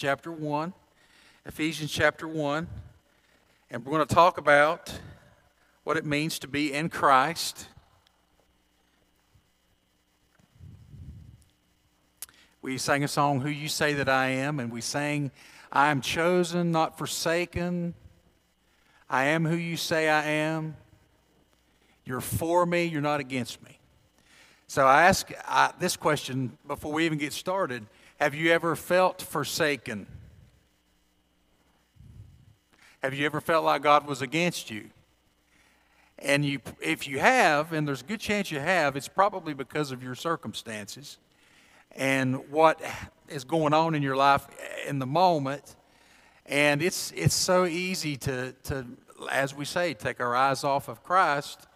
chapter 1. Ephesians chapter 1. And we're going to talk about what it means to be in Christ. We sang a song, Who You Say That I Am, and we sang, I am chosen, not forsaken. I am who you say I am. You're for me, you're not against me. So I ask I, this question before we even get started Have you ever felt forsaken? Have you ever felt like God was against you? And you, if you have, and there's a good chance you have, it's probably because of your circumstances and what is going on in your life in the moment. And it's, it's so easy to, to, as we say, take our eyes off of Christ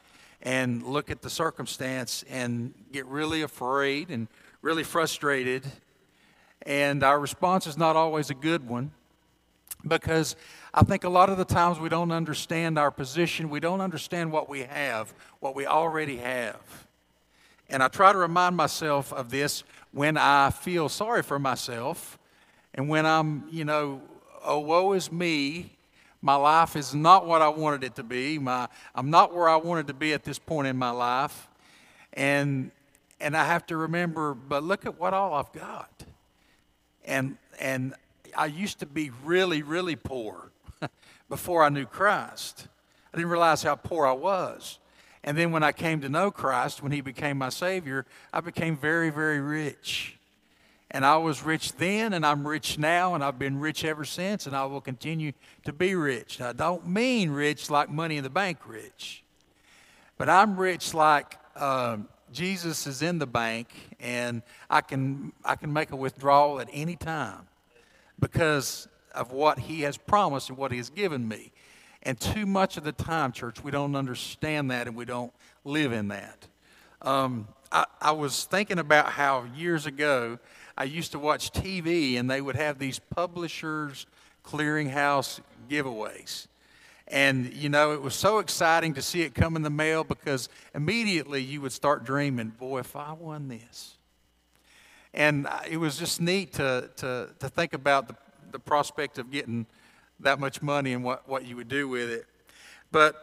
and look at the circumstance and get really afraid and really frustrated. And our response is not always a good one because I think a lot of the times we don't understand our position. We don't understand what we have, what we already have. And I try to remind myself of this when I feel sorry for myself and when I'm, you know, oh, woe is me, my life is not what I wanted it to be. My, I'm not where I wanted to be at this point in my life. And, and I have to remember, but look at what all I've got. And, and I used to be really, really poor before I knew Christ. I didn't realize how poor I was. And then when I came to know Christ, when He became my Savior, I became very, very rich. And I was rich then, and I'm rich now, and I've been rich ever since, and I will continue to be rich. Now, I don't mean rich like money in the bank rich, but I'm rich like um, Jesus is in the bank, and I can, I can make a withdrawal at any time because of what He has promised and what He has given me. And too much of the time, church, we don't understand that and we don't live in that. Um, I, I was thinking about how years ago, I used to watch TV and they would have these publishers clearinghouse giveaways. And, you know, it was so exciting to see it come in the mail because immediately you would start dreaming, boy, if I won this. And it was just neat to, to, to think about the, the prospect of getting that much money and what, what you would do with it. But,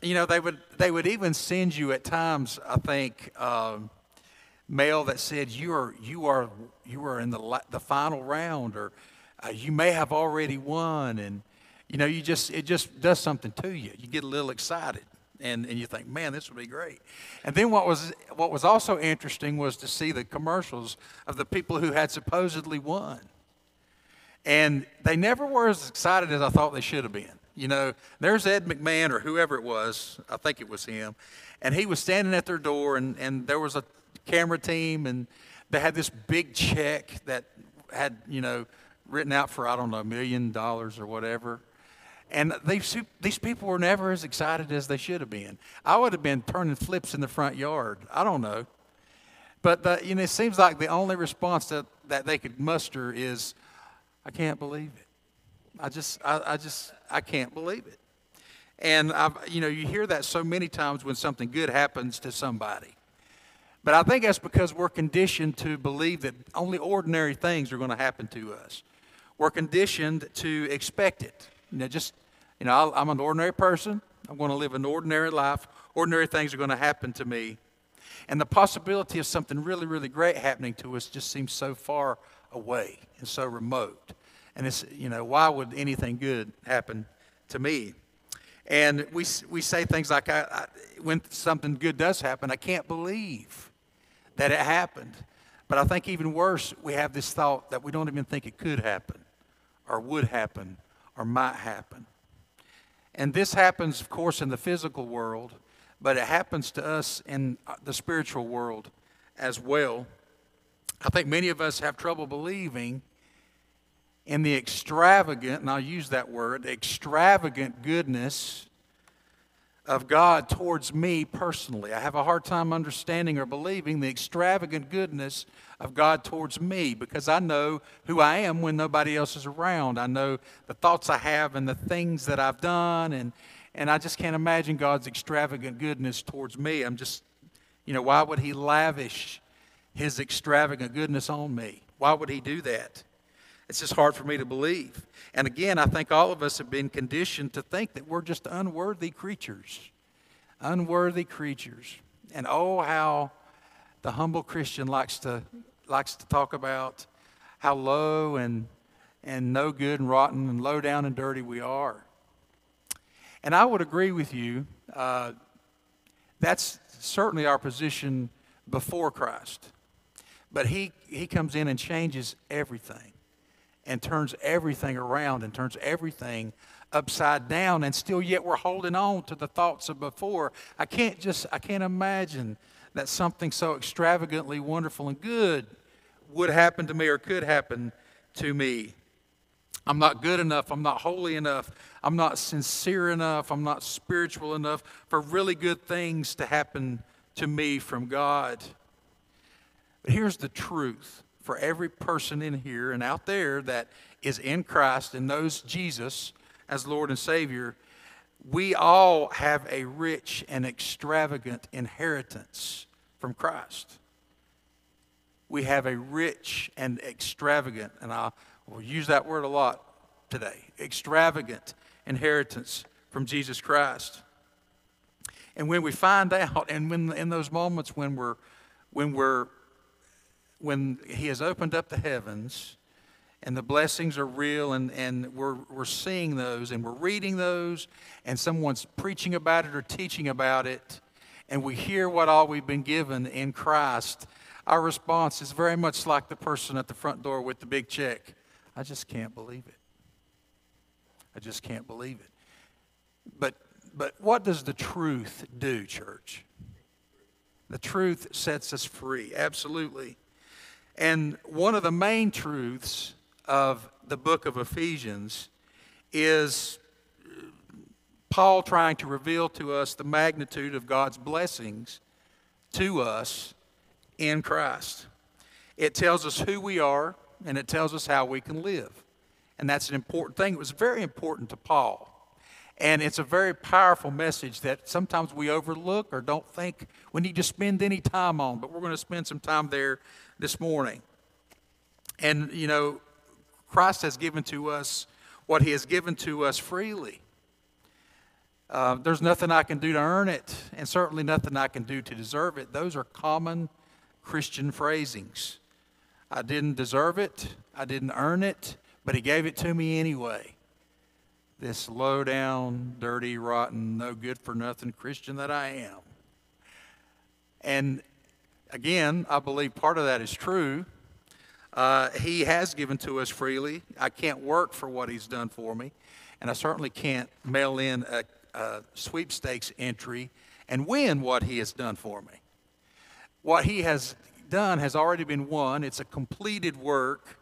you know, they would, they would even send you at times, I think, um, mail that said you are you are you are in the the final round or uh, you may have already won and you know you just it just does something to you. You get a little excited and, and you think man this would be great. And then what was what was also interesting was to see the commercials of the people who had supposedly won. And they never were as excited as i thought they should have been. You know there's ed mcmahon or whoever it was i think it was him and he was standing at their door and, and there was a camera team, and they had this big check that had, you know, written out for, I don't know, a million dollars or whatever. And these, these people were never as excited as they should have been. I would have been turning flips in the front yard. I don't know. But, the, you know, it seems like the only response that, that they could muster is, I can't believe it. I just, I, I just, I can't believe it. And, I've, you know, you hear that so many times when something good happens to somebody. But I think that's because we're conditioned to believe that only ordinary things are going to happen to us. We're conditioned to expect it. You know, just, you know, I'm an ordinary person. I'm going to live an ordinary life. Ordinary things are going to happen to me. And the possibility of something really, really great happening to us just seems so far away and so remote. And it's, you know, why would anything good happen to me? And we, we say things like, I, I, when something good does happen, I can't believe that it happened. But I think even worse, we have this thought that we don't even think it could happen, or would happen, or might happen. And this happens, of course, in the physical world, but it happens to us in uh, the spiritual world as well. I think many of us have trouble believing in the extravagant, and I'll use that word, extravagant goodness of God towards me personally. I have a hard time understanding or believing the extravagant goodness of God towards me because I know who I am when nobody else is around. I know the thoughts I have and the things that I've done, and, and I just can't imagine God's extravagant goodness towards me. I'm just, you know, why would He lavish His extravagant goodness on me? Why would He do that? It's just hard for me to believe. And again, I think all of us have been conditioned to think that we're just unworthy creatures. Unworthy creatures. And oh, how the humble Christian likes to, likes to talk about how low and, and no good and rotten and low down and dirty we are. And I would agree with you. Uh, that's certainly our position before Christ. But he, he comes in and changes everything and turns everything around and turns everything upside down and still yet we're holding on to the thoughts of before i can't just i can't imagine that something so extravagantly wonderful and good would happen to me or could happen to me. I'm not good enough. I'm not holy enough. I'm not sincere enough. I'm not spiritual enough for really good things to happen to me from god. But here's the truth for every person in here and out there that is in Christ and knows Jesus as Lord and Savior, we all have a rich and extravagant inheritance from Christ. We have a rich and extravagant, and I will use that word a lot today extravagant inheritance from Jesus Christ. And when we find out, and when in those moments when we're when we're when He has opened up the heavens and the blessings are real and, and we're, we're seeing those and we're reading those and someone's preaching about it or teaching about it and we hear what all we've been given in Christ, our response is very much like the person at the front door with the big check. I just can't believe it. I just can't believe it. But, but what does the truth do, church? The truth sets us free, absolutely. And one of the main truths of the book of Ephesians is uh, Paul trying to reveal to us the magnitude of God's blessings to us in Christ. It tells us who we are and it tells us how we can live. And that's an important thing. It was very important to Paul. And it's a very powerful message that sometimes we overlook or don't think we need to spend any time on, but we're going to spend some time there this morning. And, you know, Christ has given to us what he has given to us freely. Uh, there's nothing I can do to earn it, and certainly nothing I can do to deserve it. Those are common Christian phrasings. I didn't deserve it, I didn't earn it, but he gave it to me anyway. This low down, dirty, rotten, no good for nothing Christian that I am. And again, I believe part of that is true. Uh, he has given to us freely. I can't work for what He's done for me, and I certainly can't mail in a, a sweepstakes entry and win what He has done for me. What He has done has already been won, it's a completed work.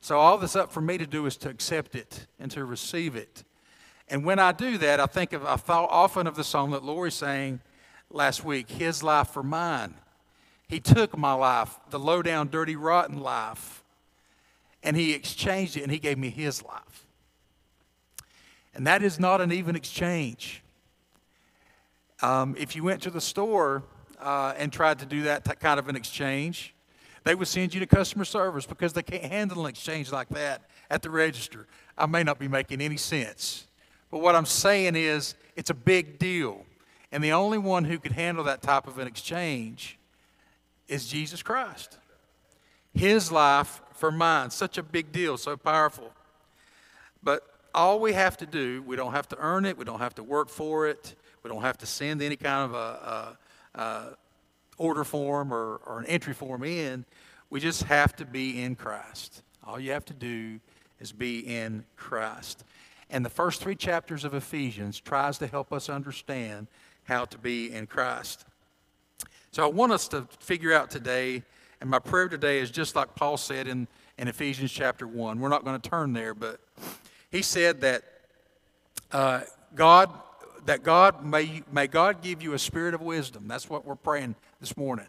So, all that's up for me to do is to accept it and to receive it. And when I do that, I think of, I thought often of the song that Lori sang last week, His Life for Mine. He took my life, the low down, dirty, rotten life, and He exchanged it and He gave me His life. And that is not an even exchange. Um, if you went to the store uh, and tried to do that t- kind of an exchange, they would send you to customer service because they can't handle an exchange like that at the register. I may not be making any sense. But what I'm saying is, it's a big deal. And the only one who could handle that type of an exchange is Jesus Christ. His life for mine. Such a big deal, so powerful. But all we have to do, we don't have to earn it, we don't have to work for it, we don't have to send any kind of a, a order form or, or an entry form in. We just have to be in Christ. All you have to do is be in Christ. And the first three chapters of Ephesians tries to help us understand how to be in Christ. So I want us to figure out today, and my prayer today is just like Paul said in, in Ephesians chapter 1. We're not going to turn there, but he said that uh, God that God may, may God give you a spirit of wisdom. That's what we're praying this morning.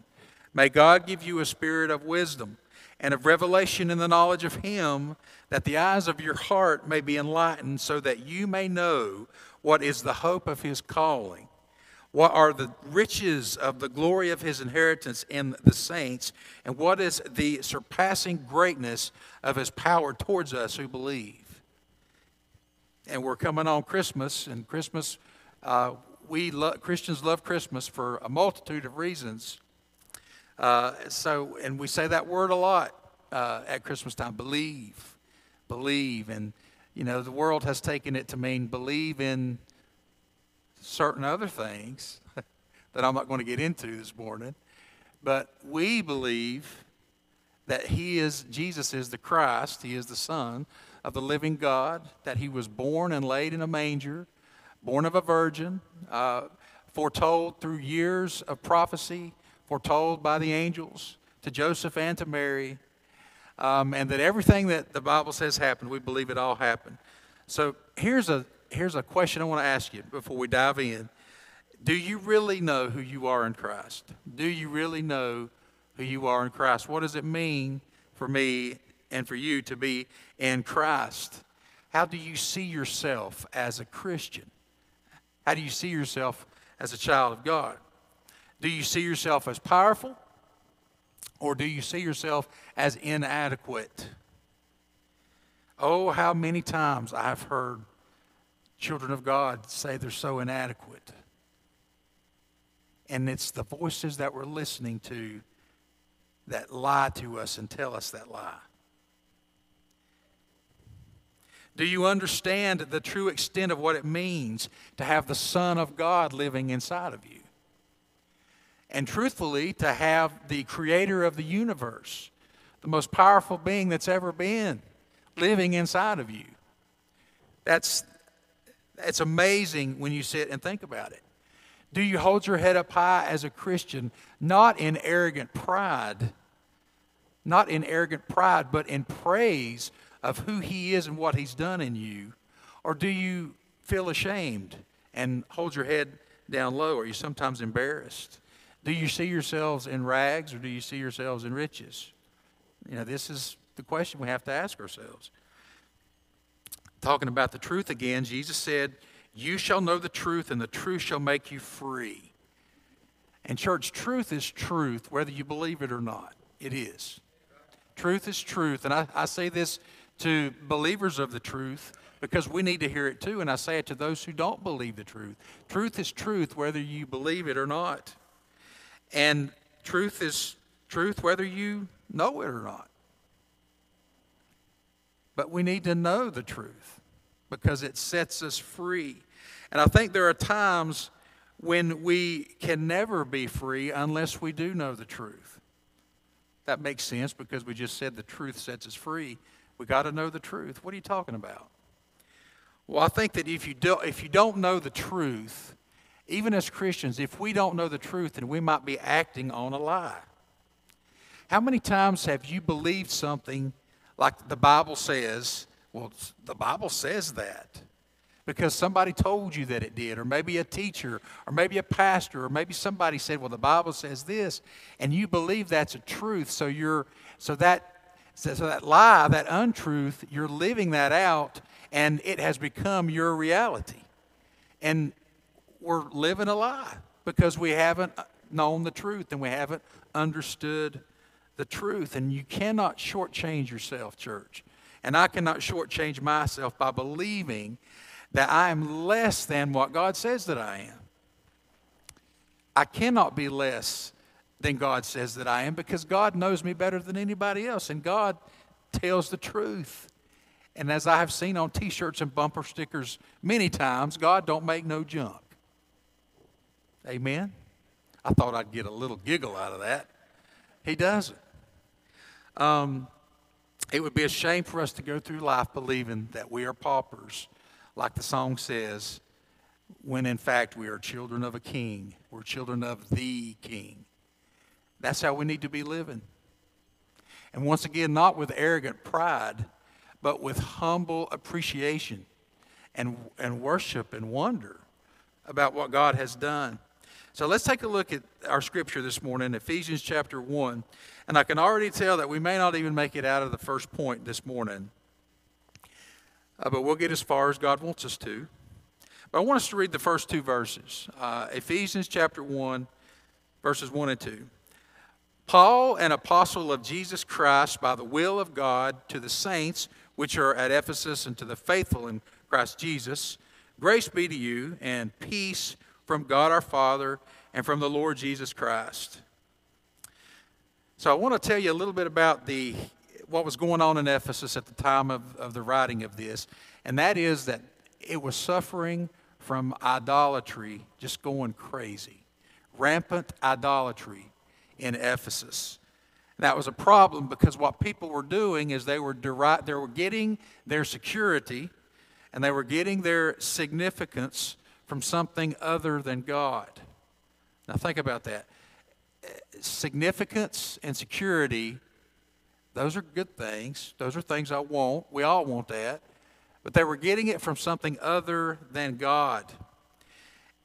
May God give you a spirit of wisdom and of revelation in the knowledge of Him, that the eyes of your heart may be enlightened, so that you may know what is the hope of His calling What are the riches of the glory of his inheritance in the saints? And what is the surpassing greatness of his power towards us who believe? And we're coming on Christmas, and Christmas, uh, we lo- Christians love Christmas for a multitude of reasons. Uh, so, and we say that word a lot uh, at Christmas time believe, believe. And, you know, the world has taken it to mean believe in certain other things that I'm not going to get into this morning. But we believe that He is, Jesus is the Christ, He is the Son of the living God, that He was born and laid in a manger, born of a virgin, uh, foretold through years of prophecy, foretold by the angels to Joseph and to Mary, um, and that everything that the Bible says happened, we believe it all happened. So here's a here's a question I want to ask you before we dive in. Do you really know who you are in Christ? Do you really know who you are in Christ? What does it mean for me and for you to be in Christ? How do you see yourself as a Christian? How do you see yourself as a child of God? Do you see yourself as powerful? Or do you see yourself as inadequate? Oh, how many times I've heard children of God say they're so inadequate. And it's the voices that we're listening to that lie to us and tell us that lie. Do you understand the true extent of what it means to have the Son of God living inside of you? And truthfully, to have the creator of the universe, the most powerful being that's ever been, living inside of you. That's, it's amazing when you sit and think about it. Do you hold your head up high as a Christian, not in arrogant pride, not in arrogant pride, but in praise of who He is and what He's done in you? Or do you feel ashamed and hold your head down low? Are you sometimes embarrassed? Do you see yourselves in rags or do you see yourselves in riches? You know, this is the question we have to ask ourselves talking about the truth again, Jesus said, You shall know the truth, and the truth shall make you free. And, church, truth is truth, whether you believe it or not. It is. Truth is truth. And I, I say this to believers of the truth because we need to hear it too. And I say it to those who don't believe the truth. Truth is truth, whether you believe it or not. And truth is truth, whether you know it or not. But we need to know the truth because it sets us free. And I think there are times when we can never be free unless we do know the truth. That makes sense because we just said the truth sets us free. We got to know the truth. What are you talking about? Well, I think that if you, do, if you don't know the truth, even as Christians, if we don't know the truth, then we might be acting on a lie. How many times have you believed something like the Bible says, well, the Bible says that because somebody told you that it did, or maybe a teacher, or maybe a pastor, or maybe somebody said, "Well, the Bible says this," and you believe that's a truth. So you're so that so that lie, that untruth, you're living that out, and it has become your reality. And we're living a lie because we haven't uh, known the truth and we haven't understood the truth. And you cannot shortchange yourself, church. And I cannot shortchange myself by believing that I am less than what God says that I am. I cannot be less than God says that I am because God knows me better than anybody else. And God tells the truth. And as I have seen on t shirts and bumper stickers many times, God don't make no junk. Amen? I thought I'd get a little giggle out of that. He doesn't. Um, it would be a shame for us to go through life believing that we are paupers, like the song says, when in fact we are children of a king. We're children of the king. That's how we need to be living. And once again, not with arrogant pride, but with humble appreciation and, and worship and wonder about what God has done. So let's take a look at our scripture this morning, Ephesians chapter 1. And I can already tell that we may not even make it out of the first point this morning. Uh, but we'll get as far as God wants us to. But I want us to read the first two verses uh, Ephesians chapter 1, verses 1 and 2. Paul, an apostle of Jesus Christ by the will of God, to the saints which are at Ephesus and to the faithful in Christ Jesus, grace be to you and peace from God our Father and from the Lord Jesus Christ. So I want to tell you a little bit about the what was going on in Ephesus at the time of, of the writing of this, and that is that it was suffering from idolatry, just going crazy. Rampant idolatry in Ephesus. That was a problem because what people were doing is they were, deri- they were getting their security and they were getting their significance from something other than God. Now, think about that. Significance and security, those are good things. Those are things I want. We all want that. But they were getting it from something other than God.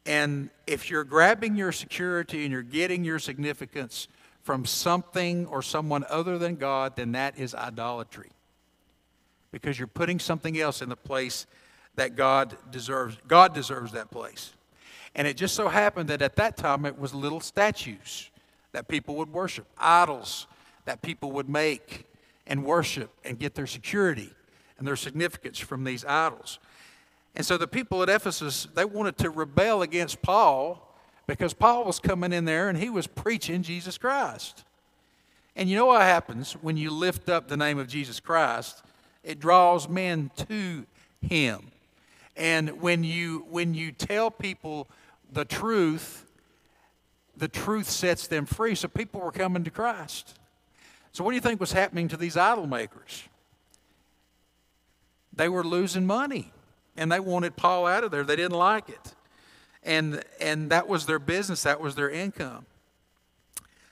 And if you're grabbing your security and you're getting your significance from something or someone other than God, then that is idolatry. Because you're putting something else in the place that God deserves. God deserves that place. And it just so happened that at that time it was little statues that people would worship, idols that people would make and worship and get their security and their significance from these idols. And so the people at Ephesus, they wanted to rebel against Paul because Paul was coming in there and he was preaching Jesus Christ. And you know what happens when you lift up the name of Jesus Christ? It draws men to him. And when you when you tell people the truth, the truth sets them free. So people were coming to Christ. So what do you think was happening to these idol makers? They were losing money and they wanted Paul out of there. They didn't like it. And and that was their business, that was their income.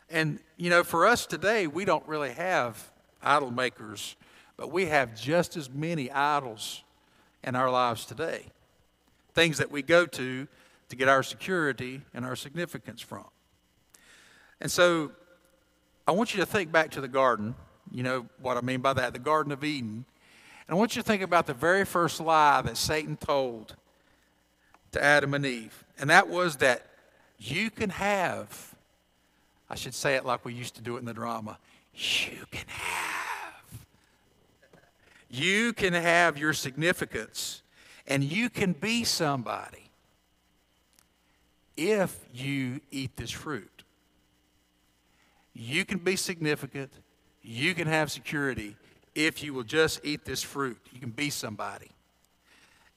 And you know, for us today, we don't really have idol makers, but we have just as many idols in our lives today. Things that we go to to get our security and our significance from. And so I want you to think back to the garden. You know what I mean by that, the Garden of Eden. And I want you to think about the very first lie that Satan told to Adam and Eve. And that was that you can have, I should say it like we used to do it in the drama, you can have. You can have your significance and you can be somebody if you eat this fruit. You can be significant, you can have security if you will just eat this fruit. You can be somebody.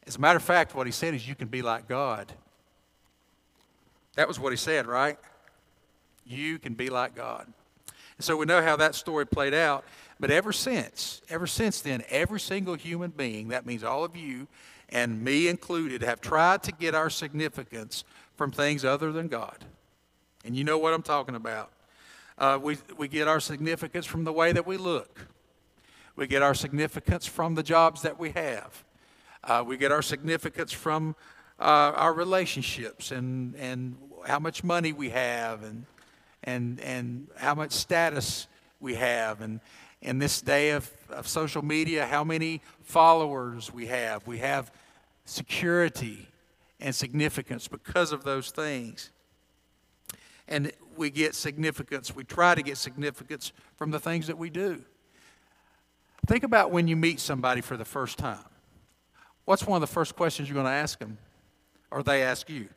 As a matter of fact, what he said is you can be like God. That was what he said, right? You can be like God. And so we know how that story played out. But ever since, ever since then, every single human being, that means all of you and me included, have tried to get our significance from things other than God. And you know what I'm talking about. Uh, we, we get our significance from the way that we look. We get our significance from the jobs that we have. Uh, we get our significance from uh, our relationships and, and how much money we have and, and, and how much status we have. And in this day of, of social media, how many followers we have. We have security and significance because of those things. And we get significance, we try to get significance from the things that we do. Think about when you meet somebody for the first time. What's one of the first questions you're going to ask them? Or they ask you?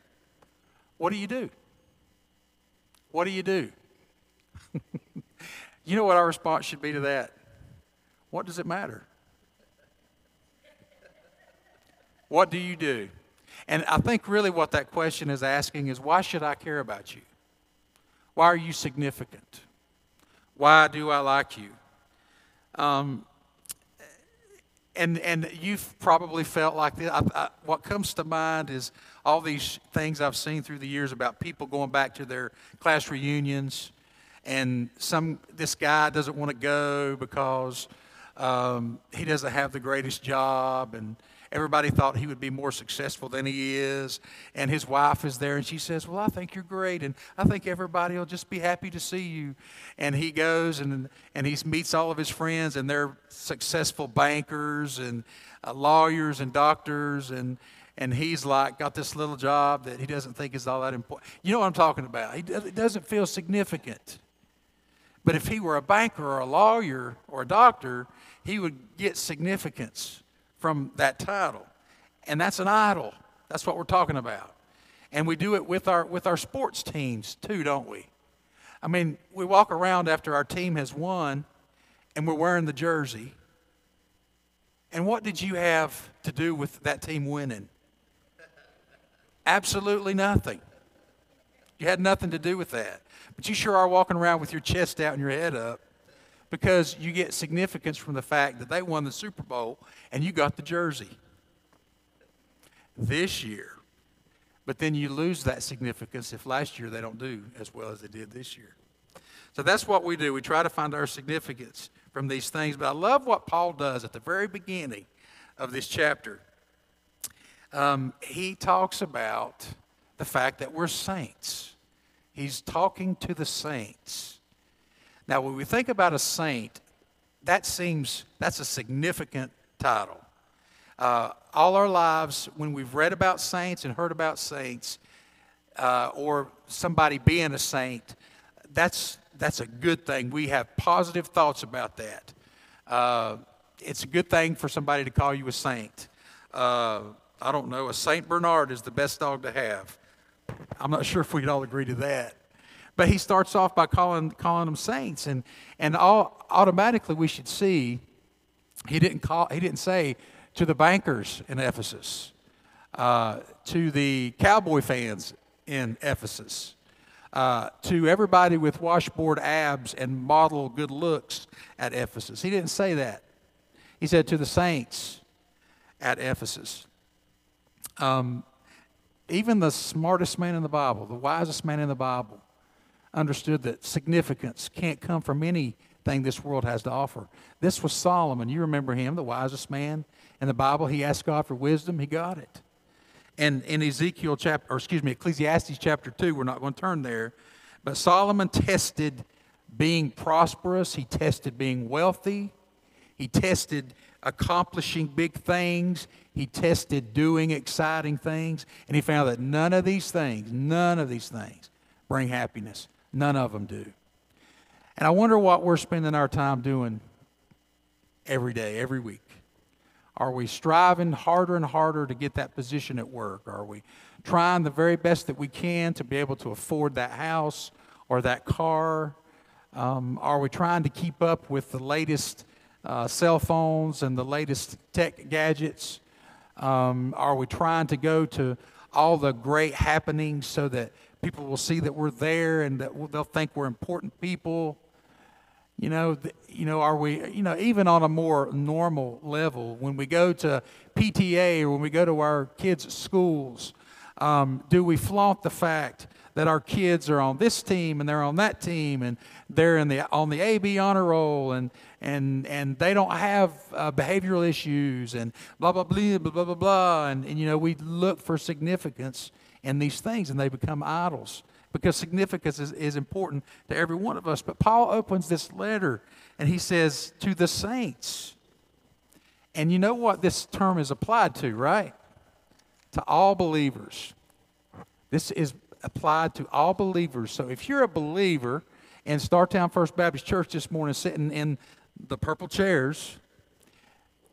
What do you do? What do you do? you know what our response should be to that? What does it matter? What do you do? And I think really what that question is asking is why should I care about you? Why are you significant? Why do I like you? Um, and and you've probably felt like this. I, I, what comes to mind is all these things I've seen through the years about people going back to their class reunions, and some this guy doesn't want to go because um, he doesn't have the greatest job, and Everybody thought he would be more successful than he is. And his wife is there and she says, Well, I think you're great. And I think everybody will just be happy to see you. And he goes and, and he meets all of his friends, and they're successful bankers and uh, lawyers and doctors. And, and he's like got this little job that he doesn't think is all that important. You know what I'm talking about? He doesn't feel significant. But if he were a banker or a lawyer or a doctor, he would get significance from that title. And that's an idol. That's what we're talking about. And we do it with our with our sports teams too, don't we? I mean, we walk around after our team has won and we're wearing the jersey. And what did you have to do with that team winning? Absolutely nothing. You had nothing to do with that. But you sure are walking around with your chest out and your head up because you get significance from the fact that they won the Super Bowl and you got the jersey this year. But then you lose that significance if last year they don't do as well as they did this year. So that's what we do. We try to find our significance from these things. But I love what Paul does at the very beginning of this chapter. Um, he talks about the fact that we're saints. He's talking to the saints. Now, when we think about a saint, that seems that's a significant title. Uh, all our lives, when we've read about saints and heard about saints, uh, or somebody being a saint, that's that's a good thing. We have positive thoughts about that. Uh, it's a good thing for somebody to call you a saint. Uh, I don't know. A Saint Bernard is the best dog to have. I'm not sure if we'd all agree to that. But he starts off by calling calling them saints, and and all automatically we should see he didn't call he didn't say to the bankers in Ephesus, uh, to the cowboy fans in Ephesus, uh, to everybody with washboard abs and model good looks at Ephesus. He didn't say that. He said to the saints at Ephesus. Um, even the smartest man in the Bible, the wisest man in the Bible, understood that significance can't come from anything this world has to offer. This was Solomon. You remember him, the wisest man in the Bible. He asked God for wisdom, he got it. And in Ezekiel chapter, or excuse me, Ecclesiastes chapter 2, we're not going to turn there, but Solomon tested being prosperous, he tested being wealthy, he tested accomplishing big things, he tested doing exciting things, and he found that none of these things, none of these things bring happiness. None of them do. And I wonder what we're spending our time doing every day, every week. Are we striving harder and harder to get that position at work? Are we trying the very best that we can to be able to afford that house or that car? Um, are we trying to keep up with the latest uh, cell phones and the latest tech gadgets? Um, are we trying to go to all the great happenings so that people will see that we're there and that they'll think we're important people? You know, you know, are we, you know, even on a more normal level, when we go to PTA or when we go to our kids' schools, um, do we flaunt the fact that our kids are on this team and they're on that team and they're in the on the AB honor roll and and and they don't have uh, behavioral issues and blah blah blah blah blah blah blah and, and you know we look for significance in these things and they become idols because significance is, is important to every one of us. But paul opens this letter and he says to the saints and you know what this term is applied to right? To all believers. This is applied to all believers. So if you're a believer in Startown First Baptist Church this morning, sitting in the purple chairs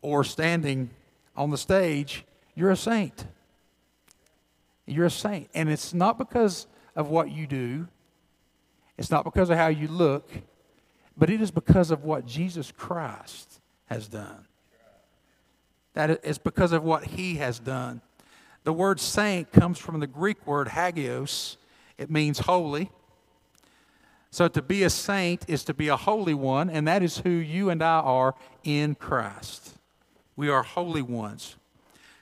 or standing on the stage, you're a saint. You're a saint. And it's not because of what you do, it's not because of how you look, but it is because of what Jesus Christ has done. That is because of what he has done. The word saint comes from the Greek word hagios, it means holy. So to be a saint is to be a holy one, and that is who you and I are in Christ. We are holy ones.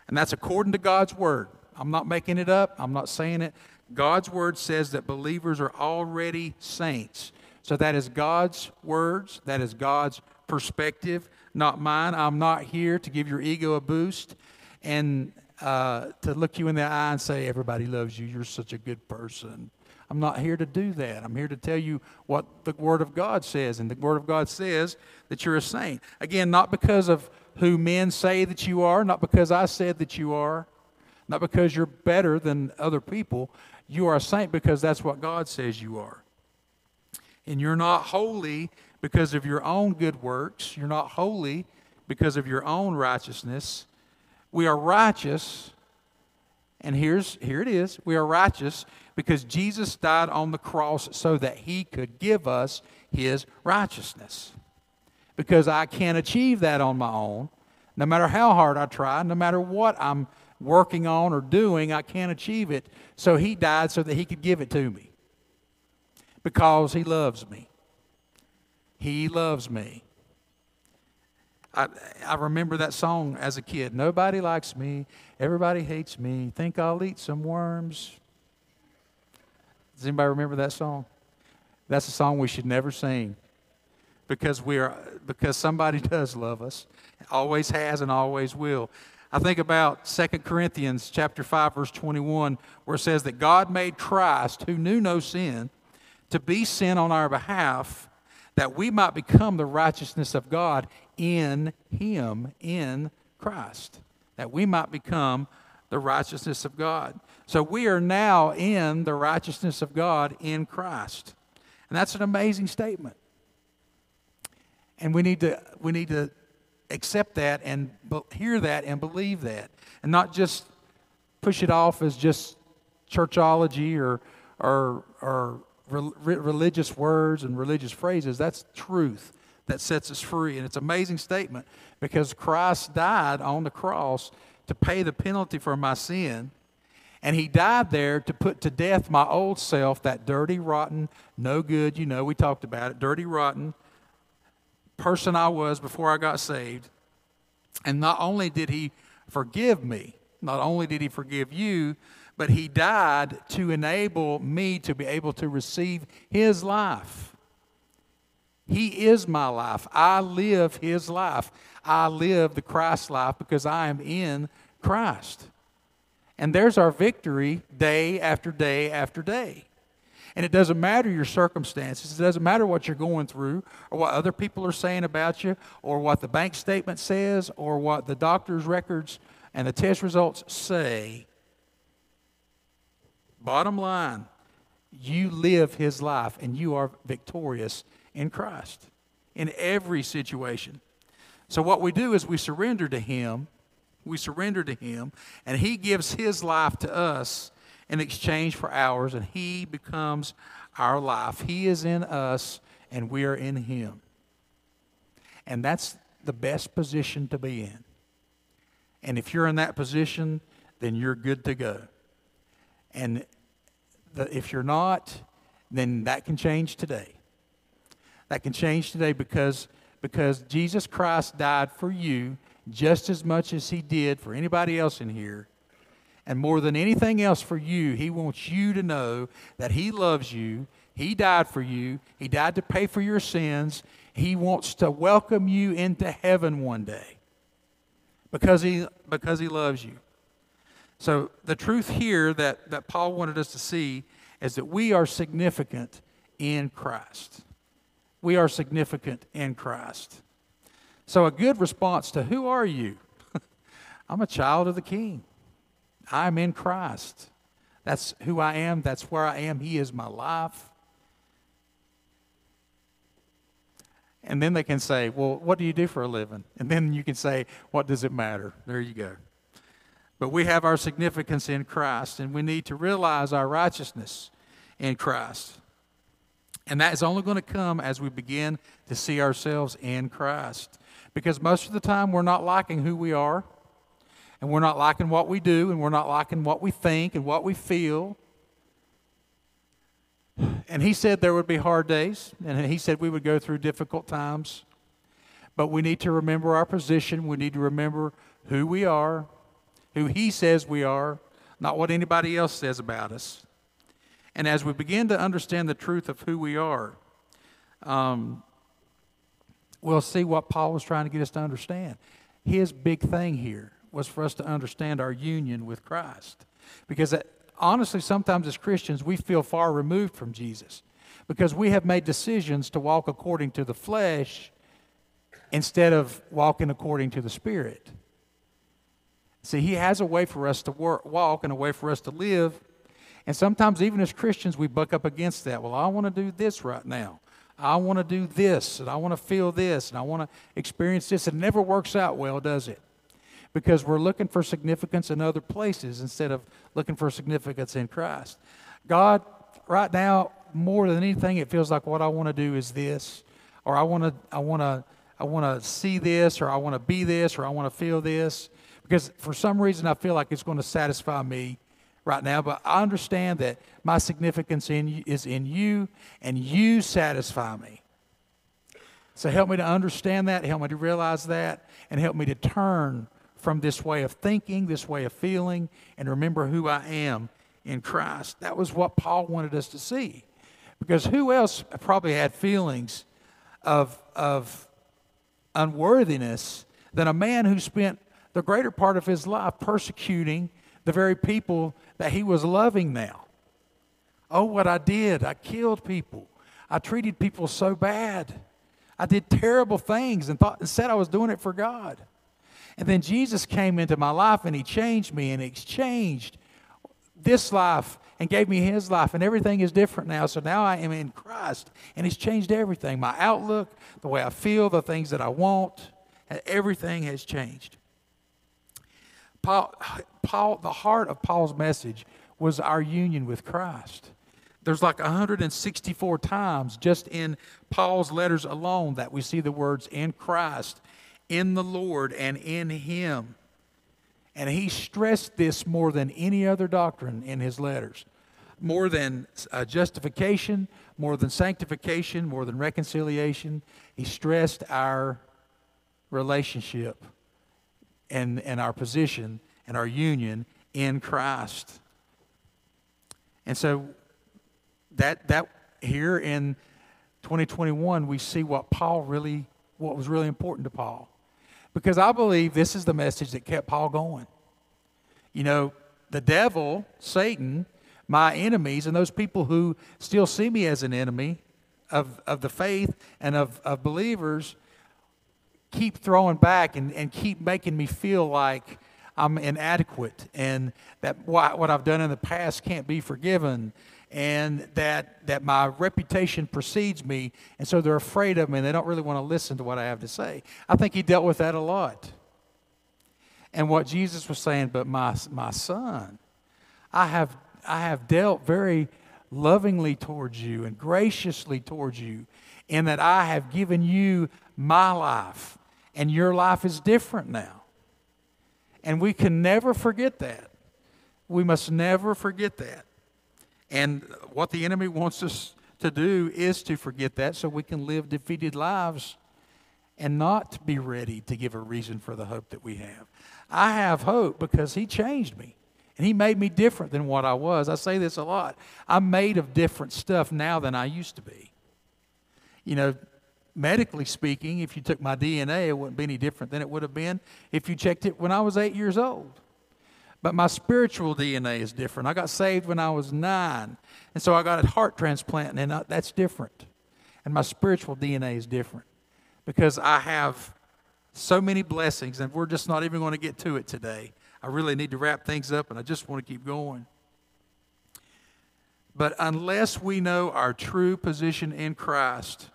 And that's according to God's word. I'm not making it up, I'm not saying it. God's word says that believers are already saints. So that is God's words, that is God's perspective, not mine. I'm not here to give your ego a boost and uh, to look you in the eye and say, Everybody loves you. You're such a good person. I'm not here to do that. I'm here to tell you what the Word of God says. And the Word of God says that you're a saint. Again, not because of who men say that you are, not because I said that you are, not because you're better than other people. You are a saint because that's what God says you are. And you're not holy because of your own good works. You're not holy because of your own righteousness. We are righteous, and here's here it is. We are righteous because Jesus died on the cross so that he could give us his righteousness. Because I can't achieve that on my own. No matter how hard I try, no matter what I'm working on or doing, I can't achieve it. So he died so that he could give it to me. Because he loves me. He loves me. I, I remember that song as a kid. Nobody likes me. Everybody hates me. Think I'll eat some worms. Does anybody remember that song? That's a song we should never sing because we are because somebody does love us, always has and always will. I think about 2 Corinthians chapter 5 verse 21 where it says that God made Christ who knew no sin to be sin on our behalf that we might become the righteousness of God in him in Christ that we might become the righteousness of God. So we are now in the righteousness of God in Christ. And that's an amazing statement. And we need to, we need to accept that and hear that and believe that. And not just push it off as just churchology or, or, or re- religious words and religious phrases. That's truth that sets us free. And it's an amazing statement because Christ died on the cross to pay the penalty for my sin and he died there to put to death my old self, that dirty, rotten, no good, you know, we talked about it, dirty, rotten person I was before I got saved. And not only did he forgive me, not only did he forgive you, but he died to enable me to be able to receive his life. He is my life. I live his life. I live the Christ life because I am in Christ. And there's our victory day after day after day. And it doesn't matter your circumstances. It doesn't matter what you're going through or what other people are saying about you or what the bank statement says or what the doctor's records and the test results say. Bottom line, you live his life and you are victorious in Christ in every situation. So, what we do is we surrender to him we surrender to Him, and He gives His life to us in exchange for ours, and He becomes our life. He is in us, and we are in Him. And that's the best position to be in. And if you're in that position, then you're good to go. And the, if you're not, then that can change today. That can change today because, because Jesus Christ died for you just as much as He did for anybody else in here. And more than anything else for you, He wants you to know that He loves you. He died for you. He died to pay for your sins. He wants to welcome you into heaven one day because He, because he loves you. So, the truth here that, that Paul wanted us to see is that we are significant in Christ. We are significant in Christ. So, a good response to who are you? I'm a child of the King. I'm in Christ. That's who I am. That's where I am. He is my life. And then they can say, Well, what do you do for a living? And then you can say, What does it matter? There you go. But we have our significance in Christ, and we need to realize our righteousness in Christ. And that is only going to come as we begin to see ourselves in Christ. Because most of the time we're not liking who we are, and we're not liking what we do, and we're not liking what we think and what we feel. And he said there would be hard days, and he said we would go through difficult times. But we need to remember our position. We need to remember who we are, who he says we are, not what anybody else says about us. And as we begin to understand the truth of who we are, um, we'll see what Paul was trying to get us to understand. His big thing here was for us to understand our union with Christ. Because that, honestly, sometimes as Christians, we feel far removed from Jesus because we have made decisions to walk according to the flesh instead of walking according to the Spirit. See, He has a way for us to work, walk and a way for us to live. And sometimes, even as Christians, we buck up against that. Well, I want to do this right now. I want to do this, and I want to feel this, and I want to experience this. It never works out well, does it? Because we're looking for significance in other places instead of looking for significance in Christ. God, right now, more than anything, it feels like what I want to do is this, or I want to, I want to, I want to see this, or I want to be this, or I want to feel this. Because for some reason, I feel like it's going to satisfy me right now. But I understand that my significance in, is in you, and you satisfy me. So help me to understand that, help me to realize that, and help me to turn from this way of thinking, this way of feeling, and remember who I am in Christ. That was what Paul wanted us to see. Because who else probably had feelings of, of unworthiness than a man who spent the greater part of his life persecuting the very people that he was loving now? Oh, what I did. I killed people. I treated people so bad. I did terrible things and thought and said I was doing it for God. And then Jesus came into my life and he changed me and exchanged this life and gave me his life. And everything is different now. So now i am in christ and he's changed everything. My outlook the way i feel the things that i want everything has changed. Paul, paul the heart of paul's message was our union with christ. There's like 164 times just in paul's letters alone that we see the words in christ in the lord and in him and he stressed this more than any other doctrine in his letters. More than uh, justification, more than sanctification, more than reconciliation. He stressed our relationship and, and our position and our union in Christ. And so that that here in 2021 we see what Paul really what was really important to Paul. Because I believe this is the message that kept Paul going. You know, the devil, Satan, my enemies, and those people who still see me as an enemy of, of the faith and of, of believers keep throwing back and, and keep making me feel like I'm inadequate and that what, what I've done in the past can't be forgiven and that that my reputation precedes me and so they're afraid of me and they don't really want to listen to what I have to say. I think he dealt with that a lot. And what Jesus was saying, but my my son, I have I have dealt very lovingly towards you and graciously towards you in that I have given you my life and your life is different now. And we can never forget that. We must never forget that. And what the enemy wants us to do is to forget that so we can live defeated lives and not be ready to give a reason for the hope that we have. I have hope because he changed me. And he made me different than what I was. I say this a lot. I'm made of different stuff now than I used to be. You know, medically speaking, if you took my DNA, it wouldn't be any different than it would have been if you checked it when I was eight years old. But my spiritual DNA is different. I got saved when I was nine. And so I got a heart transplant, and uh, that's different. And my spiritual DNA is different because I have so many blessings, and we're just not even going to get to it today. I really need to wrap things up, and I just want to keep going. But unless we know our true position in Christ,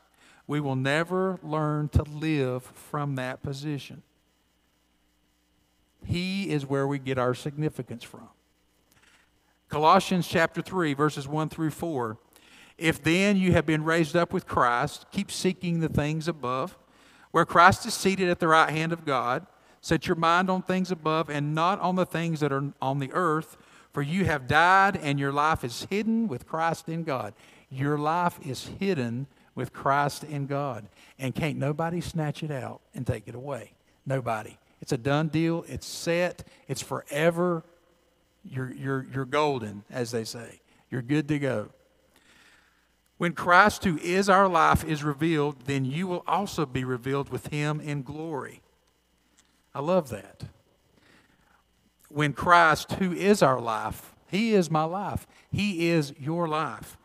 we will never learn to live from that position. He is where we get our significance from. Colossians chapter 3, verses 1 through 4. If then you have been raised up with Christ, keep seeking the things above, where Christ is seated at the right hand of God. Set your mind on things above and not on the things that are on the earth, for you have died and your life is hidden with Christ in God. Your life is hidden with Christ in God. And can't nobody snatch it out and take it away. Nobody. It's a done deal. It's set. It's forever. You're, you're, you're golden, as they say. You're good to go. When Christ, who is our life, is revealed, then you will also be revealed with him in glory. I love that. When Christ, who is our life, he is my life, he is your life,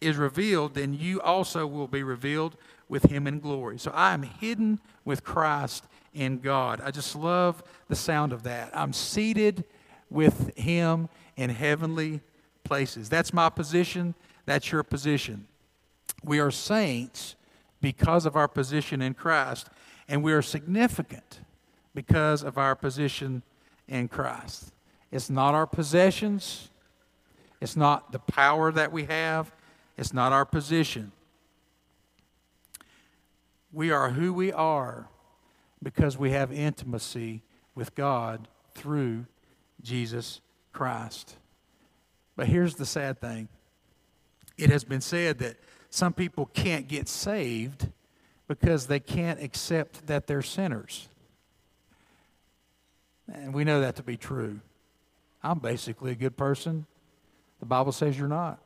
is revealed, then you also will be revealed with him in glory. So I am hidden with Christ in God. I just love the sound of that. I'm seated with Him in heavenly places. That's my position. That's your position. We are saints because of our position in Christ, and we are significant because of our position in Christ. It's not our possessions, it's not the power that we have, it's not our position. We are who we are because we have intimacy with God through Jesus Christ. But here's the sad thing it has been said that some people can't get saved because they can't accept that they're sinners. And we know that to be true. I'm basically a good person. The Bible says you're not.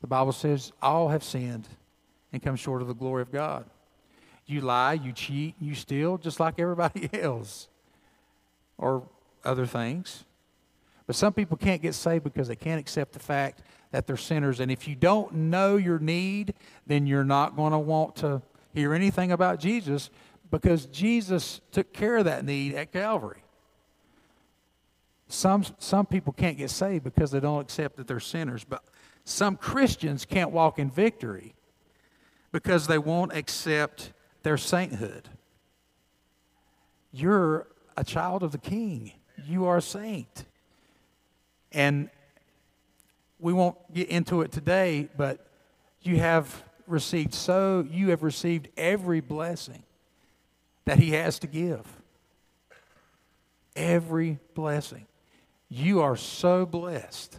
The Bible says all have sinned and come short of the glory of God. You lie, you cheat, you steal, just like everybody else, or other things. But some people can't get saved because they can't accept the fact that they're sinners. And if you don't know your need, then you're not going to want to hear anything about Jesus because Jesus took care of that need at Calvary. Some, some people can't get saved because they don't accept that they're sinners, but some Christians can't walk in victory because they won't accept their sainthood. You're a child of the King, you are a saint. And we won't get into it today, but you have received so, you have received every blessing that He has to give. Every blessing. You are so blessed.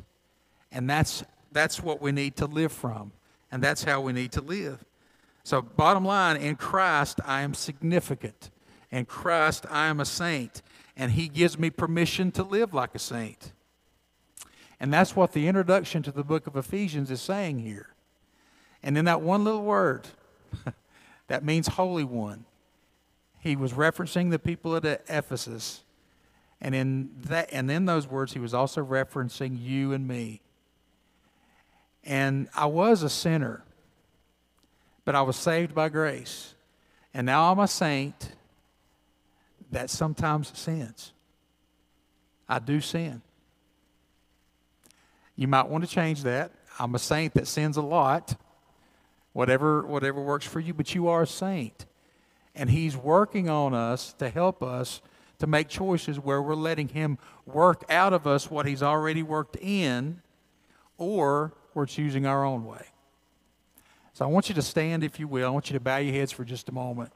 And that's, that's what we need to live from. And that's how we need to live. So, bottom line, in Christ, I am significant. In Christ, I am a saint. And He gives me permission to live like a saint. And that's what the introduction to the book of Ephesians is saying here. And in that one little word, that means Holy One, he was referencing the people at Ephesus. And in, that, and in those words, he was also referencing you and me. And I was a sinner, but I was saved by grace. And now I'm a saint that sometimes sins. I do sin. You might want to change that. I'm a saint that sins a lot. Whatever, whatever works for you, but you are a saint. And He's working on us to help us to make choices where we're letting Him work out of us what He's already worked in, or we're choosing our own way. So I want you to stand, if you will. I want you to bow your heads for just a moment.